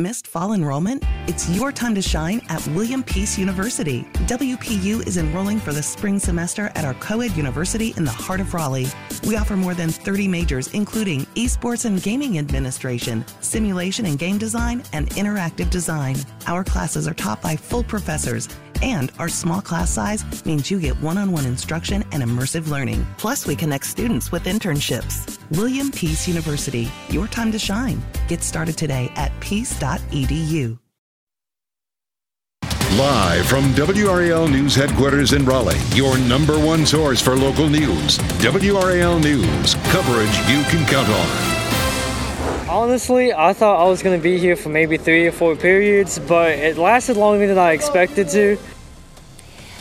Missed fall enrollment? It's your time to shine at William Peace University. WPU is enrolling for the spring semester at our co ed university in the heart of Raleigh. We offer more than 30 majors, including esports and gaming administration, simulation and game design, and interactive design. Our classes are taught by full professors and our small class size means you get one on one instruction and immersive learning. Plus, we connect students with internships. William Peace University, your time to shine. Get started today at peace.edu. Live from WRAL News headquarters in Raleigh, your number one source for local news. WRAL News, coverage you can count on. Honestly, I thought I was going to be here for maybe three or four periods, but it lasted longer than I expected to.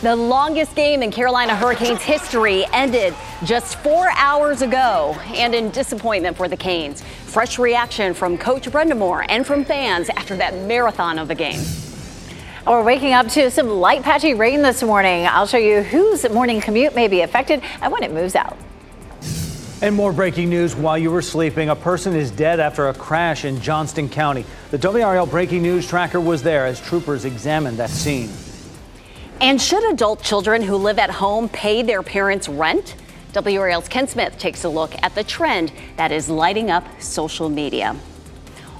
The longest game in Carolina Hurricanes history ended just four hours ago, and in disappointment for the Canes. Fresh reaction from Coach Brind'Amour and from fans after that marathon of a game. We're waking up to some light patchy rain this morning. I'll show you whose morning commute may be affected and when it moves out. And more breaking news while you were sleeping. A person is dead after a crash in Johnston County. The WRAL breaking news tracker was there as troopers examined that scene. And should adult children who live at home pay their parents rent? WRAL's Ken Smith takes a look at the trend that is lighting up social media.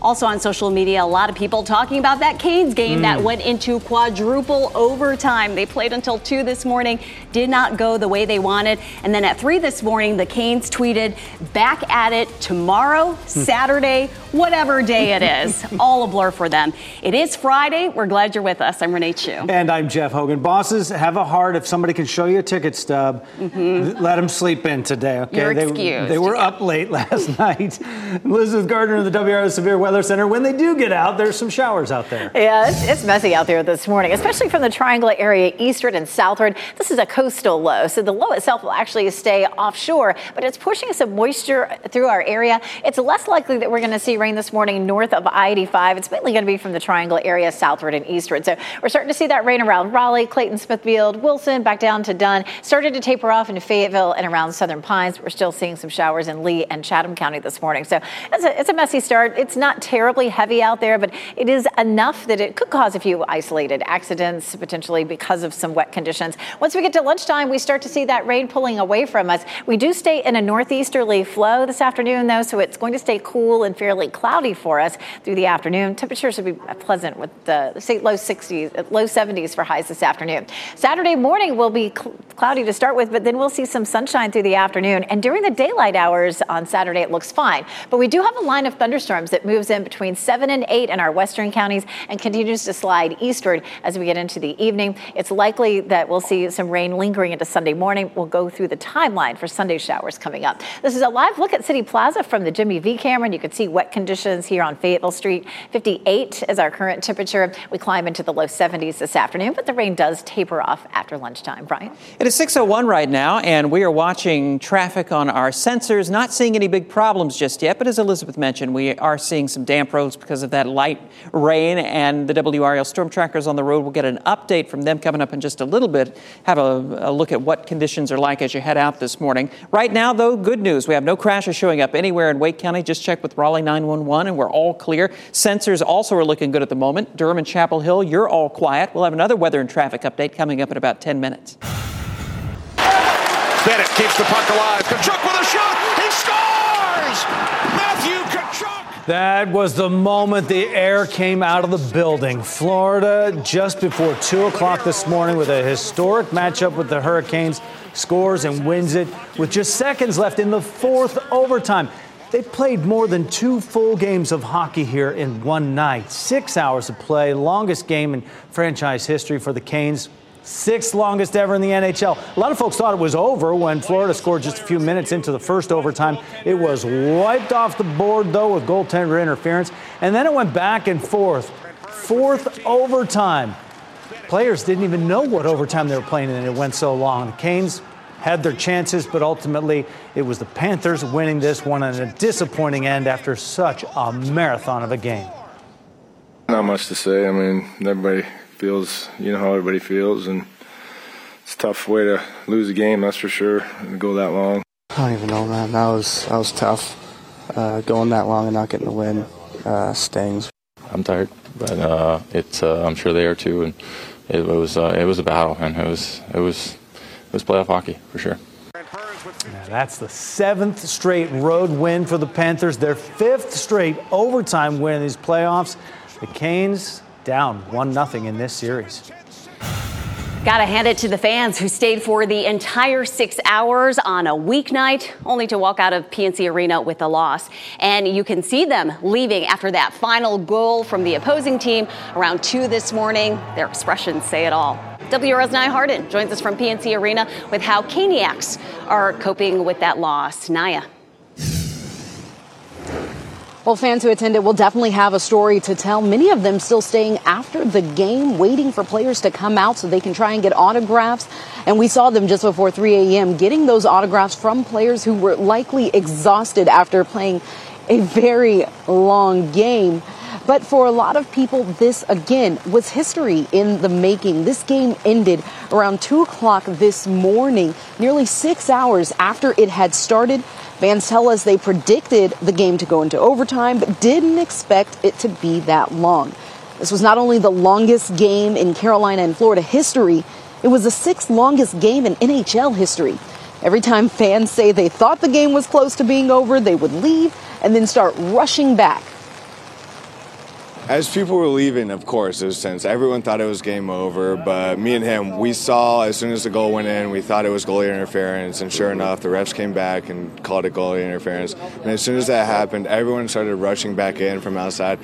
Also on social media, a lot of people talking about that Canes game mm. that went into quadruple overtime. They played until 2 this morning, did not go the way they wanted. And then at 3 this morning, the Canes tweeted, back at it tomorrow, hmm. Saturday, whatever day it is. All a blur for them. It is Friday. We're glad you're with us. I'm Renee Chou. And I'm Jeff Hogan. Bosses, have a heart. If somebody can show you a ticket stub, mm-hmm. let them sleep in today, okay? You're they, excused. They were up late last night. Elizabeth Gardner of the WRAL Severe Weather Weather Center. When they do get out, there's some showers out there. Yeah, it's, it's, messy out there this morning, especially from the Triangle area eastward and southward. This is a coastal low, so the low itself will actually stay offshore, but it's pushing some moisture through our area. It's less likely that we're going to see rain this morning north of I-85. It's mainly going to be from the Triangle area southward and eastward. So we're starting to see that rain around Raleigh, Clayton, Smithfield, Wilson, back down to Dunn. Started to taper off into Fayetteville and around Southern Pines. We're still seeing some showers in Lee and Chatham County this morning. So it's a, it's a messy start. It's not terribly heavy out there, but it is enough that it could cause a few isolated accidents, potentially because of some wet conditions. Once we get to lunchtime, we start to see that rain pulling away from us. We do stay in a northeasterly flow this afternoon, though, so it's going to stay cool and fairly cloudy for us through the afternoon. Temperatures will be pleasant with the low 60s, uh, low 70s for highs this afternoon. Saturday morning will be cl- cloudy to start with, but then we'll see some sunshine through the afternoon. And during the daylight hours on Saturday, it looks fine. But we do have a line of thunderstorms that moves in between between 7 and 8 in our western counties and continues to slide eastward as we get into the evening. It's likely that we'll see some rain lingering into Sunday morning. We'll go through the timeline for Sunday showers coming up. This is a live look at City Plaza from the Jimmy V camera, and you can see wet conditions here on Fayetteville Street. 58 is our current temperature. We climb into the low 70s this afternoon, but the rain does taper off after lunchtime. Brian? It is 6.01 right now, and we are watching traffic on our sensors, not seeing any big problems just yet, but as Elizabeth mentioned, we are seeing some damp roads because of that light rain and the WRAL storm trackers on the road. We'll get an update from them coming up in just a little bit. Have a, a look at what conditions are like as you head out this morning. Right now, though, good news. We have no crashes showing up anywhere in Wake County. Just check with Raleigh 911 and we're all clear. Sensors also are looking good at the moment. Durham and Chapel Hill, you're all quiet. We'll have another weather and traffic update coming up in about 10 minutes. Bennett keeps the puck alive. Tkachuk with a shot. He scores! Matthew Tkachuk! That was the moment the air came out of the building. Florida, just before 2 o'clock this morning, with a historic matchup with the Hurricanes, scores and wins it with just seconds left in the fourth overtime. They played more than two full games of hockey here in one night. Six hours of play, longest game in franchise history for the Canes sixth longest ever in the NHL. A lot of folks thought it was over when Florida scored just a few minutes into the first overtime. It was wiped off the board, though, with goaltender interference, and then it went back and forth. Fourth overtime. Players didn't even know what overtime they were playing, and it went so long. The Canes had their chances, but ultimately it was the Panthers winning this one on a disappointing end after such a marathon of a game. Not much to say. I mean, everybody feels, you know how everybody feels, and it's a tough way to lose a game, that's for sure, and go that long. I don't even know, man. That was that was tough. Uh, going that long and not getting the win uh, stings. I'm tired, but uh, it's uh, I'm sure they are too, and it was uh, it was a battle, and it was it was it was playoff hockey for sure. Yeah, that's the seventh straight road win for the Panthers, their fifth straight overtime win in these playoffs. The Canes down 1 0 in this series. Gotta hand it to the fans who stayed for the entire six hours on a weeknight, only to walk out of PNC Arena with a loss. And you can see them leaving after that final goal from the opposing team around 2 this morning. Their expressions say it all. WRAL's Nia Harden joins us from PNC Arena with how Caniacs are coping with that loss. Nia. Well, fans who attended will definitely have a story to tell. Many of them still staying after the game, waiting for players to come out so they can try and get autographs. And we saw them just before 3 a.m. getting those autographs from players who were likely exhausted after playing a very long game. But for a lot of people, this again was history in the making. This game ended around 2 o'clock this morning, nearly six hours after it had started. Fans tell us they predicted the game to go into overtime, but didn't expect it to be that long. This was not only the longest game in Carolina and Florida history, it was the sixth longest game in NHL history. Every time fans say they thought the game was close to being over, they would leave and then start rushing back as people were leaving, of course, there's sense. Everyone thought it was game over, but me and him, we saw as soon as the goal went in, we thought it was goalie interference, and sure enough, the refs came back and called it goalie interference. And as soon as that happened, everyone started rushing back in from outside.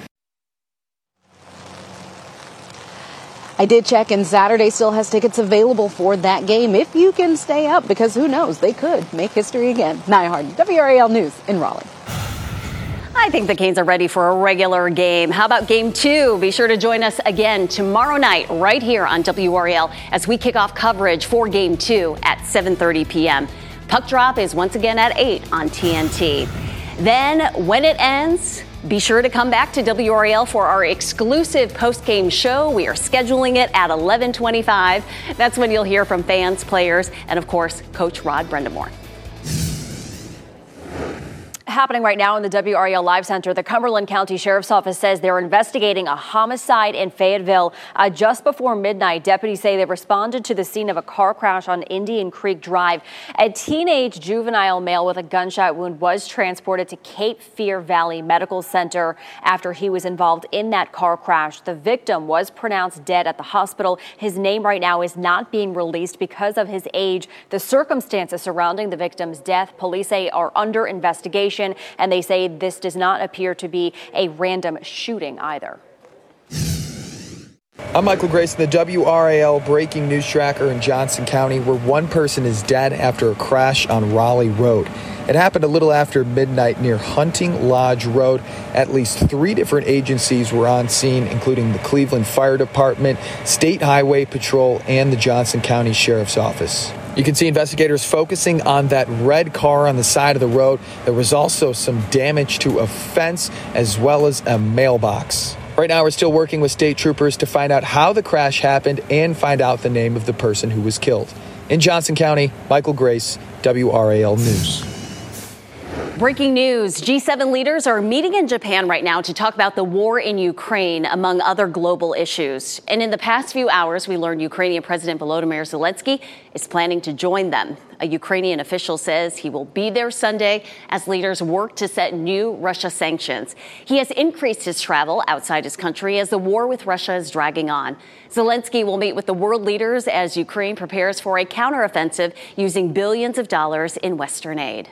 I did check, and Saturday still has tickets available for that game if you can stay up, because who knows, they could make history again. Nia Harden, WRAL News in Raleigh. I think the Canes are ready for a regular game. How about game two? Be sure to join us again tomorrow night right here on WRAL as we kick off coverage for game two at 7.30 p.m. Puck drop is once again at 8 on TNT. Then when it ends, be sure to come back to WRAL for our exclusive post-game show. We are scheduling it at 11:25. That's when you'll hear from fans, players, and of course, Coach Rod Brind'Amour happening right now in the WRAL Live Center. The Cumberland County Sheriff's Office says they're investigating a homicide in Fayetteville. Uh, just before midnight, deputies say they responded to the scene of a car crash on Indian Creek Drive. A teenage juvenile male with a gunshot wound was transported to Cape Fear Valley Medical Center after he was involved in that car crash. The victim was pronounced dead at the hospital. His name right now is not being released because of his age. The circumstances surrounding the victim's death, police say, are under investigation and they say this does not appear to be a random shooting either. I'm Michael Grayson, the WRAL breaking news tracker in Johnston County, where one person is dead after a crash on Raleigh Road. It happened a little after midnight near Hunting Lodge Road. At least three different agencies were on scene, including the Cleveland Fire Department, State Highway Patrol, and the Johnston County Sheriff's Office. You can see investigators focusing on that red car on the side of the road. There was also some damage to a fence as well as a mailbox. Right now, we're still working with state troopers to find out how the crash happened and find out the name of the person who was killed. In Johnston County, Michael Grace, WRAL News. Breaking news G7 leaders are meeting in Japan right now to talk about the war in Ukraine, among other global issues. And in the past few hours, we learned Ukrainian President Volodymyr Zelensky is planning to join them. A Ukrainian official says he will be there Sunday as leaders work to set new Russia sanctions. He has increased his travel outside his country as the war with Russia is dragging on. Zelensky will meet with the world leaders as Ukraine prepares for a counteroffensive using billions of dollars in Western aid.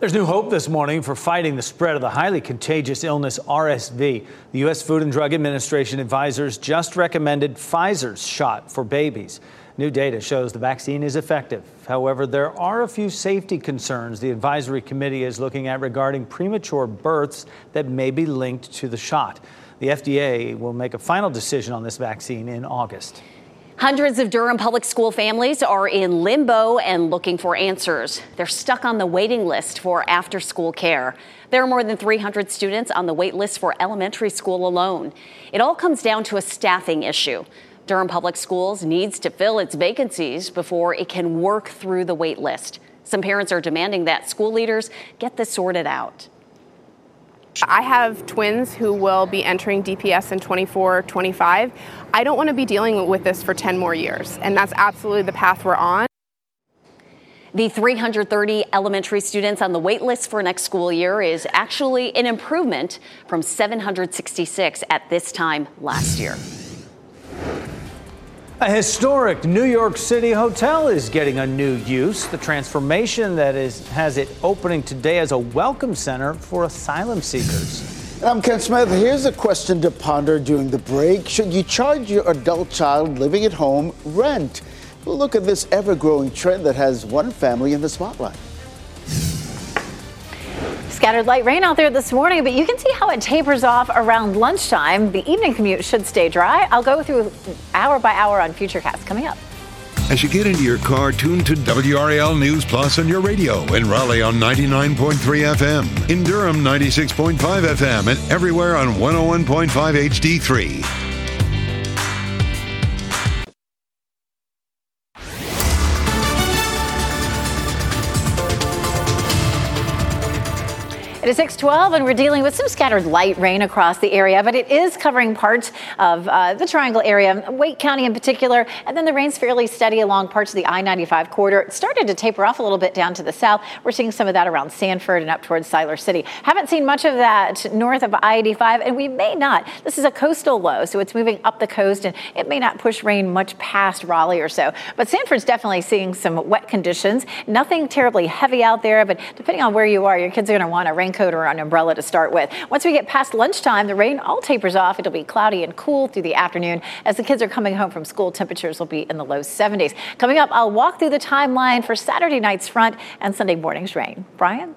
There's new hope this morning for fighting the spread of the highly contagious illness RSV. The U.S. Food and Drug Administration advisors just recommended Pfizer's shot for babies. New data shows the vaccine is effective. However, there are a few safety concerns the advisory committee is looking at regarding premature births that may be linked to the shot. The FDA will make a final decision on this vaccine in August. Hundreds of Durham public school families are in limbo and looking for answers. They're stuck on the waiting list for after school care. There are more than 300 students on the wait list for elementary school alone. It all comes down to a staffing issue. Durham Public Schools needs to fill its vacancies before it can work through the wait list. Some parents are demanding that school leaders get this sorted out. I have twins who will be entering DPS in 24, 25. I don't want to be dealing with this for 10 more years, and that's absolutely the path we're on. The 330 elementary students on the wait list for next school year is actually an improvement from 766 at this time last year. A historic New York City hotel is getting a new use. The transformation that is has it opening today as a welcome center for asylum seekers. I'm Ken Smith. Here's a question to ponder during the break. Should you charge your adult child living at home rent? We'll look at this ever growing trend that has one family in the spotlight. Scattered light rain out there this morning, but you can see how it tapers off around lunchtime. The evening commute should stay dry. I'll go through hour by hour on Futurecast coming up. As you get into your car, tune to WRAL News Plus on your radio in Raleigh on 99.3 FM, in Durham 96.5 FM, and everywhere on 101.5 HD3. It is 612, and we're dealing with some scattered light rain across the area, but it is covering parts of uh, the Triangle area, Wake County in particular, and then the rain's fairly steady along parts of the I 95 corridor. It started to taper off a little bit down to the south. We're seeing some of that around Sanford and up towards Siler City. Haven't seen much of that north of I 85, and we may not. This is a coastal low, so it's moving up the coast, and it may not push rain much past Raleigh or so. But Sanford's definitely seeing some wet conditions. Nothing terribly heavy out there, but depending on where you are, your kids are going to want a raincoat raincoat or an umbrella to start with. Once we get past lunchtime, the rain all tapers off. It'll be cloudy and cool through the afternoon. As the kids are coming home from school, temperatures will be in the low 70s. Coming up, I'll walk through the timeline for Saturday night's front and Sunday morning's rain. Brian?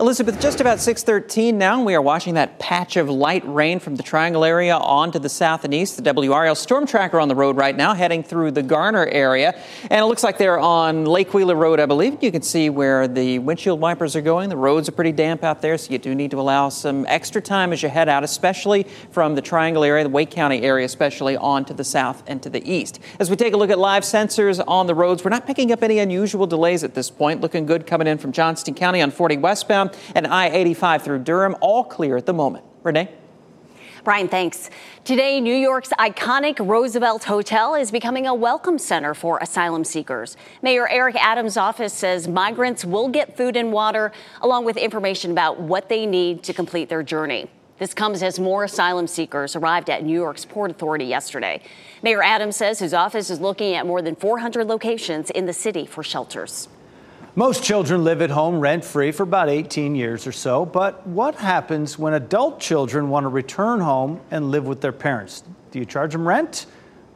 Elizabeth, just about 613 now, and we are watching that patch of light rain from the Triangle area on to the south and east. The WRAL storm tracker on the road right now, heading through the Garner area. And it looks like they're on Lake Wheeler Road, I believe. You can see where the windshield wipers are going. The roads are pretty damp out there, so you do need to allow some extra time as you head out, especially from the Triangle area, the Wake County area, especially on to the south and to the east. As we take a look at live sensors on the roads, we're not picking up any unusual delays at this point. Looking good coming in from Johnston County on 40 westbound and I 85 through Durham, all clear at the moment. Renee? Brian, thanks. Today, New York's iconic Roosevelt Hotel is becoming a welcome center for asylum seekers. Mayor Eric Adams' office says migrants will get food and water, along with information about what they need to complete their journey. This comes as more asylum seekers arrived at New York's Port Authority yesterday. Mayor Adams says his office is looking at more than 400 locations in the city for shelters. Most children live at home rent free for about 18 years or so, but what happens when adult children want to return home and live with their parents? Do you charge them rent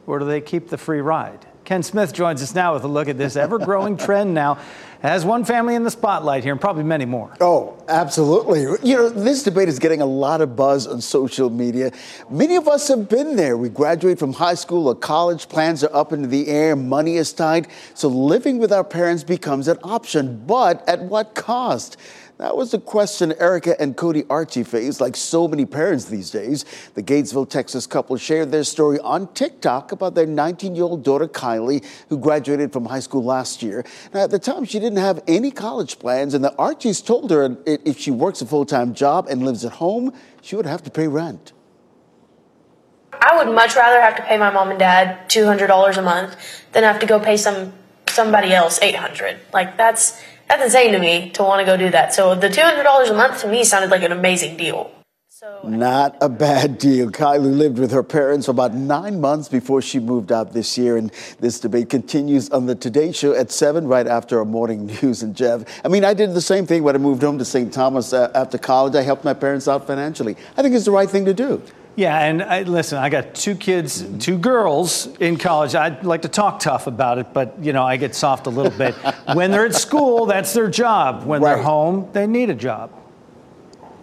or do they keep the free ride? Ken Smith joins us now with a look at this ever growing trend now has one family in the spotlight here and probably many more. Oh, absolutely. You know, this debate is getting a lot of buzz on social media. Many of us have been there. We graduate from high school or college, plans are up into the air, money is tight, so living with our parents becomes an option. But at what cost? That was the question Erica and Cody Archie faced, like so many parents these days. The Gatesville, Texas couple shared their story on TikTok about their 19 year old daughter, Kylie, who graduated from high school last year. Now, at the time, she didn't have any college plans, and the Archies told her if she works a full time job and lives at home, she would have to pay rent. I would much rather have to pay my mom and dad $200 a month than have to go pay some somebody else 800 Like, that's that's insane to me to want to go do that. So the $200 a month to me sounded like an amazing deal. Not a bad deal. Kylie lived with her parents for about nine months before she moved out this year. And this debate continues on the Today Show at 7 right after our morning news. And Jeff, I mean, I did the same thing when I moved home to St. Thomas uh, after college. I helped my parents out financially. I think it's the right thing to do. Yeah, and I, listen, I got two kids, mm-hmm. two girls in college. I'd like to talk tough about it, but you know, I get soft a little bit. when they're at school, that's their job. When right. they're home, they need a job.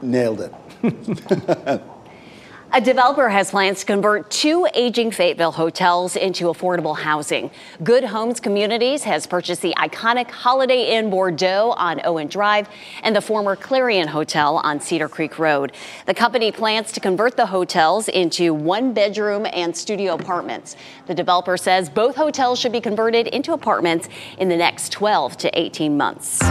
Nailed it. A developer has plans to convert two aging Fayetteville hotels into affordable housing. Good Homes Communities has purchased the iconic Holiday Inn Bordeaux on Owen Drive and the former Clarion Hotel on Cedar Creek Road. The company plans to convert the hotels into one bedroom and studio apartments. The developer says both hotels should be converted into apartments in the next 12 to 18 months.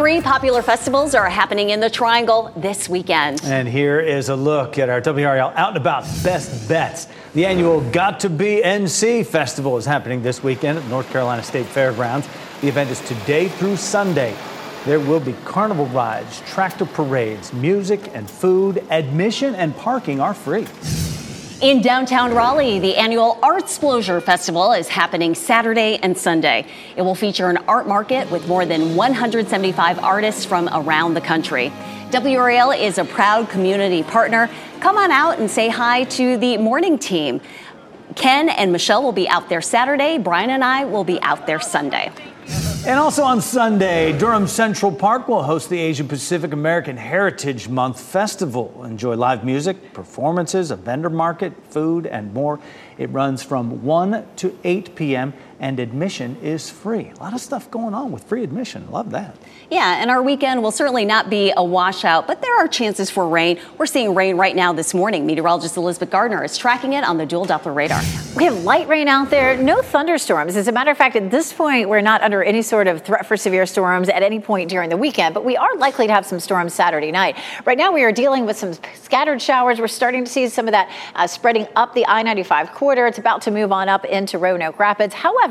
Three popular festivals are happening in the Triangle this weekend. And here is a look at our WRAL Out and About Best Bets. The annual Got to Be NC Festival is happening this weekend at North Carolina State Fairgrounds. The event is today through Sunday. There will be carnival rides, tractor parades, music and food. Admission and parking are free. In downtown Raleigh, the annual Artsplosion Festival is happening Saturday and Sunday. It will feature an art market with more than 175 artists from around the country. WRAL is a proud community partner. Come on out and say hi to the morning team. Ken and Michelle will be out there Saturday. Brian and I will be out there Sunday. And also on Sunday, Durham Central Park will host the Asia Pacific American Heritage Month Festival. Enjoy live music, performances, a vendor market, food, and more. It runs from 1 to 8 p.m. and admission is free. A lot of stuff going on with free admission. Love that. Yeah, and our weekend will certainly not be a washout, but there are chances for rain. We're seeing rain right now this morning. Meteorologist Elizabeth Gardner is tracking it on the dual Doppler radar. We have light rain out there, no thunderstorms. As a matter of fact, at this point, we're not under any sort of threat for severe storms at any point during the weekend, but we are likely to have some storms Saturday night. Right now, we are dealing with some scattered showers. We're starting to see some of that uh, spreading up the I 95 corridor. It's about to move on up into Roanoke Rapids. However,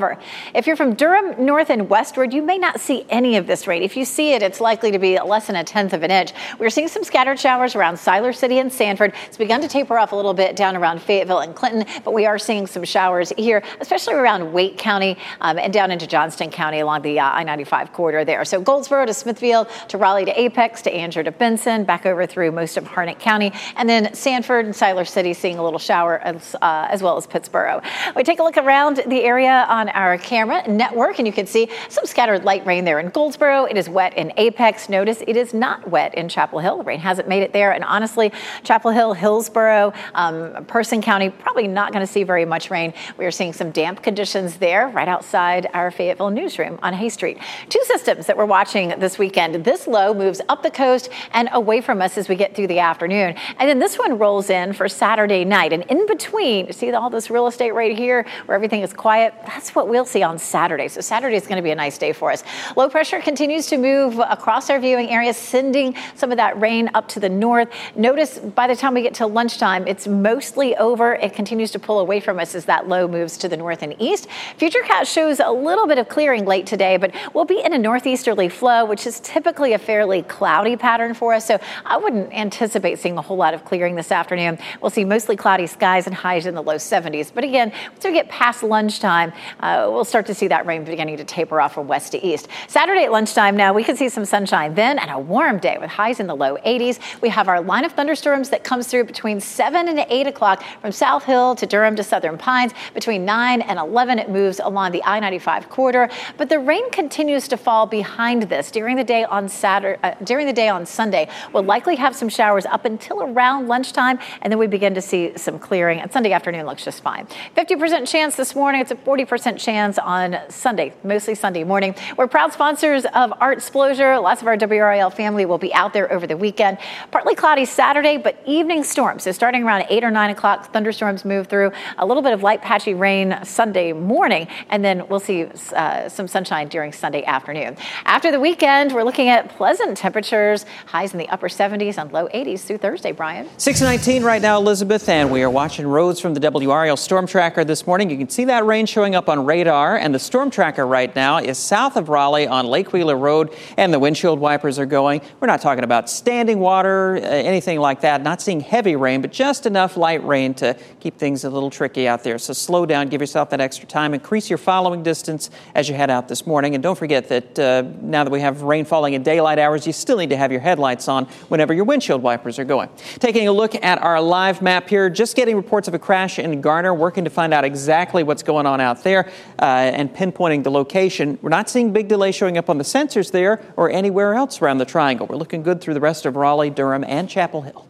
if you're from Durham north and westward, you may not see any of this rain. If you see it, it's likely to be less than a tenth of an inch. We're seeing some scattered showers around Siler City and Sanford. It's begun to taper off a little bit down around Fayetteville and Clinton, but we are seeing some showers here, especially around Wake County um, and down into Johnston County along the uh, I 95 corridor there. So Goldsboro to Smithfield to Raleigh to Apex to Angier to Benson, back over through most of Harnett County, and then Sanford and Siler City seeing a little shower as, uh, as well as Pittsboro. We take a look around the area on our camera network, and you can see some scattered light rain there in Goldsboro. It is wet in Apex. Notice it is not wet in Chapel Hill. The rain hasn't made it there. And honestly, Chapel Hill, Hillsborough, um, Person County, probably not going to see very much rain. We are seeing some damp conditions there right outside our Fayetteville newsroom on Hay Street. Two systems that we're watching this weekend. This low moves up the coast and away from us as we get through the afternoon. And then this one rolls in for Saturday night. And in between, see all this real estate right here where everything is quiet? That's what we'll see on Saturday. So Saturday is going to be a nice day for us. Low pressure continues to move across our viewing area, sending some of that rain up to the north. Notice by the time we get to lunchtime, it's mostly over. It continues to pull away from us as that low moves to the north and east. Futurecast shows a little bit of clearing late today, but we'll be in a northeasterly flow, which is typically a fairly cloudy pattern for us. So I wouldn't anticipate seeing a whole lot of clearing this afternoon. We'll see mostly cloudy skies and highs in the low 70s. But again, once we get past lunchtime, uh, we'll start to see that rain beginning to taper off from west to east. Saturday at lunchtime now, we could see some sunshine then and a warm day with highs in the low 80s. We have our line of thunderstorms that comes through between 7 and 8 o'clock from South Hill to Durham to Southern Pines. Between 9 and 11, it moves along the I 95 corridor. But the rain continues to fall behind this during the day on Saturday, uh, during the day on Sunday. We'll likely have some showers up until around lunchtime, and then we begin to see some clearing. And Sunday afternoon looks just fine. 50% chance this morning. It's a 40% chance on Sunday, mostly Sunday morning. We're proud sponsors of Artsplosion. Lots of our WRAL family will be out there over the weekend. Partly cloudy Saturday, but evening storms. So starting around 8 or 9 o'clock, thunderstorms move through. A little bit of light patchy rain Sunday morning, and then we'll see uh, some sunshine during Sunday afternoon. After the weekend, we're looking at pleasant temperatures, highs in the upper 70s and low 80s through Thursday, Brian. 619 right now, Elizabeth, and we are watching roads from the WRAL Storm Tracker this morning. You can see that rain showing up on radar, and the Storm Tracker right now is south of Raleigh on Lake Wheeler Road, and the windshield wipers are going. We're not talking about standing water, uh, anything like that, not seeing heavy rain, but just enough light rain to keep things a little tricky out there. So slow down, give yourself that extra time, increase your following distance as you head out this morning, and don't forget that uh, now that we have rain falling in daylight hours, you still need to have your headlights on whenever your windshield wipers are going. Taking a look at our live map here, just getting reports of a crash in Garner, working to find out exactly what's going on out there uh, and pinpointing the location. We're not seeing big delay showing up on the sensors there or anywhere else around the triangle. We're looking good through the rest of Raleigh, Durham, and Chapel Hill.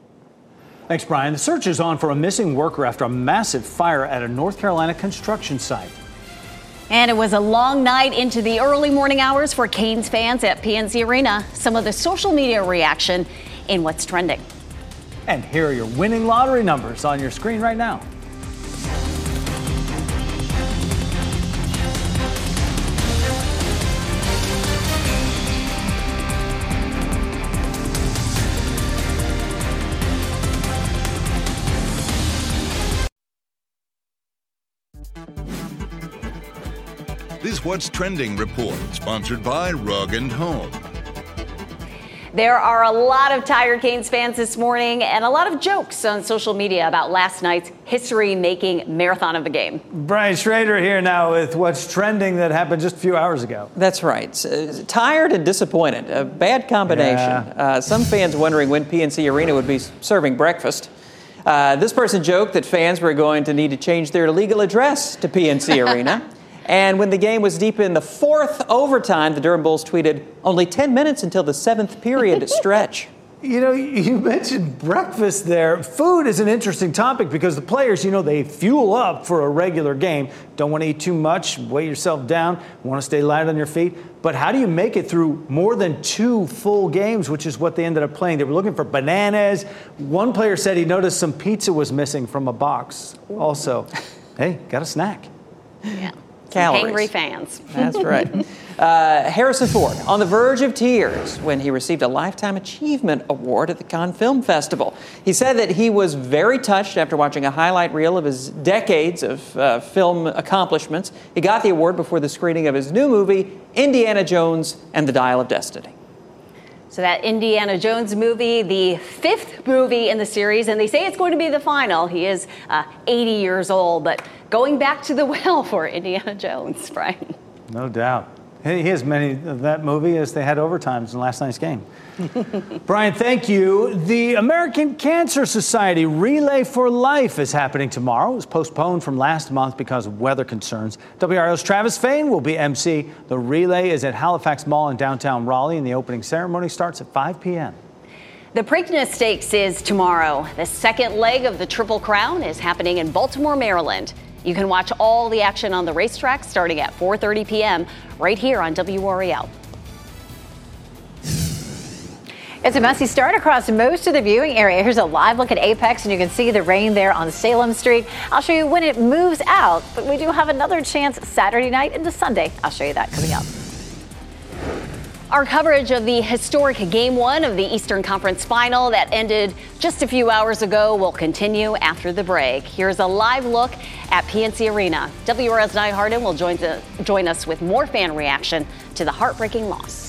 Thanks, Brian. The search is on for a missing worker after a massive fire at a North Carolina construction site. And it was a long night into the early morning hours for Canes fans at PNC Arena. Some of the social media reaction in what's trending. And here are your winning lottery numbers on your screen right now. What's Trending report, sponsored by Rug and Home. There are a lot of Tiger Canes fans this morning and a lot of jokes on social media about last night's history making marathon of a game. Brian Shrader here now with what's trending that happened just a few hours ago. That's right. Uh, tired and disappointed. A bad combination. Yeah. Uh, some fans wondering when PNC Arena would be serving breakfast. Uh, this person joked that fans were going to need to change their legal address to PNC Arena. And when the game was deep in the fourth overtime, the Durham Bulls tweeted, only 10 minutes until the seventh period stretch. You know, you mentioned breakfast there. Food is an interesting topic because the players, you know, they fuel up for a regular game. Don't want to eat too much, weigh yourself down, want to stay light on your feet. But how do you make it through more than two full games, which is what they ended up playing? They were looking for bananas. One player said he noticed some pizza was missing from a box. Also, hey, got a snack. Yeah. Calories. Angry fans. That's right. Uh, Harrison Ford on the verge of tears when he received a Lifetime Achievement Award at the Cannes Film Festival. He said that he was very touched after watching a highlight reel of his decades of uh, film accomplishments. He got the award before the screening of his new movie, Indiana Jones and the Dial of Destiny. So that Indiana Jones movie, the fifth movie in the series, and they say it's going to be the final. He is uh, 80 years old, but going back to the well for Indiana Jones, Brian. No doubt. He has many of that movie as they had overtimes in last night's game. Brian, thank you. The American Cancer Society Relay for Life is happening tomorrow. It was postponed from last month because of weather concerns. WRAL's Travis Fain will be MC. The relay is at Halifax Mall in downtown Raleigh, and the opening ceremony starts at 5 p.m. The Preakness Stakes is tomorrow. The second leg of the Triple Crown is happening in Baltimore, Maryland. You can watch all the action on the racetrack starting at 4:30 p.m. right here on WRAL. It's a messy start across most of the viewing area. Here's a live look at Apex, and you can see the rain there on Salem Street. I'll show you when it moves out, but we do have another chance Saturday night into Sunday. I'll show you that coming up. Our coverage of the historic Game 1 of the Eastern Conference Final that ended just a few hours ago will continue after the break. Here's a live look at PNC Arena. WRAL's Nia Harden will join, the, join us with more fan reaction to the heartbreaking loss.